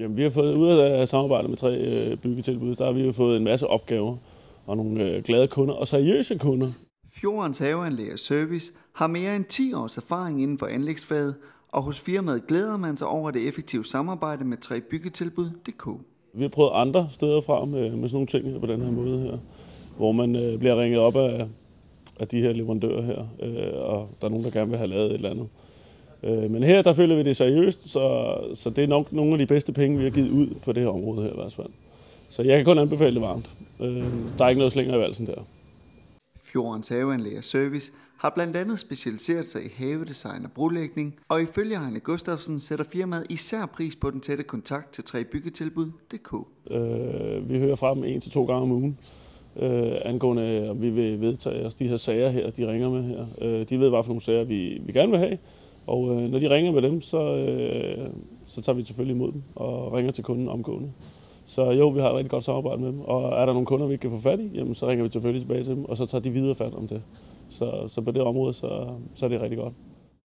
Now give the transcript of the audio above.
Jamen, vi har fået ud af samarbejde med tre øh, byggetilbud, der har vi jo fået en masse opgaver og nogle øh, glade kunder og seriøse kunder. Fjordens Haveanlæg Service har mere end 10 års erfaring inden for anlægsfaget, og hos firmaet glæder man sig over det effektive samarbejde med tre byggetilbud.dk. Vi har prøvet andre steder fra med, med sådan nogle ting her på den her måde her, hvor man øh, bliver ringet op af, af de her leverandører her, øh, og der er nogen, der gerne vil have lavet et eller andet. Øh, men her, der føler vi det seriøst, så, så det er nok nogle af de bedste penge, vi har givet ud på det her område her i hvert fald. Så jeg kan kun anbefale det varmt. Øh, der er ikke noget slinger i valsen der. Fjordens Haveanlæg og Service har blandt andet specialiseret sig i havedesign og brolægning, og ifølge Heine Gustafsen sætter firmaet især pris på den tætte kontakt til tre byggetilbud.dk. Øh, vi hører fra dem en til to gange om ugen, øh, angående om vi vil vedtage os de her sager her, de ringer med her. Øh, de ved, hvad for nogle sager vi, vi gerne vil have, og øh, når de ringer med dem, så, øh, så tager vi selvfølgelig imod dem og ringer til kunden omgående. Så jo, vi har et rigtig godt samarbejde med dem, og er der nogle kunder, vi ikke kan få fat i, jamen, så ringer vi selvfølgelig tilbage til dem, og så tager de videre fat om det. Så, så på det område, så, så er det rigtig godt.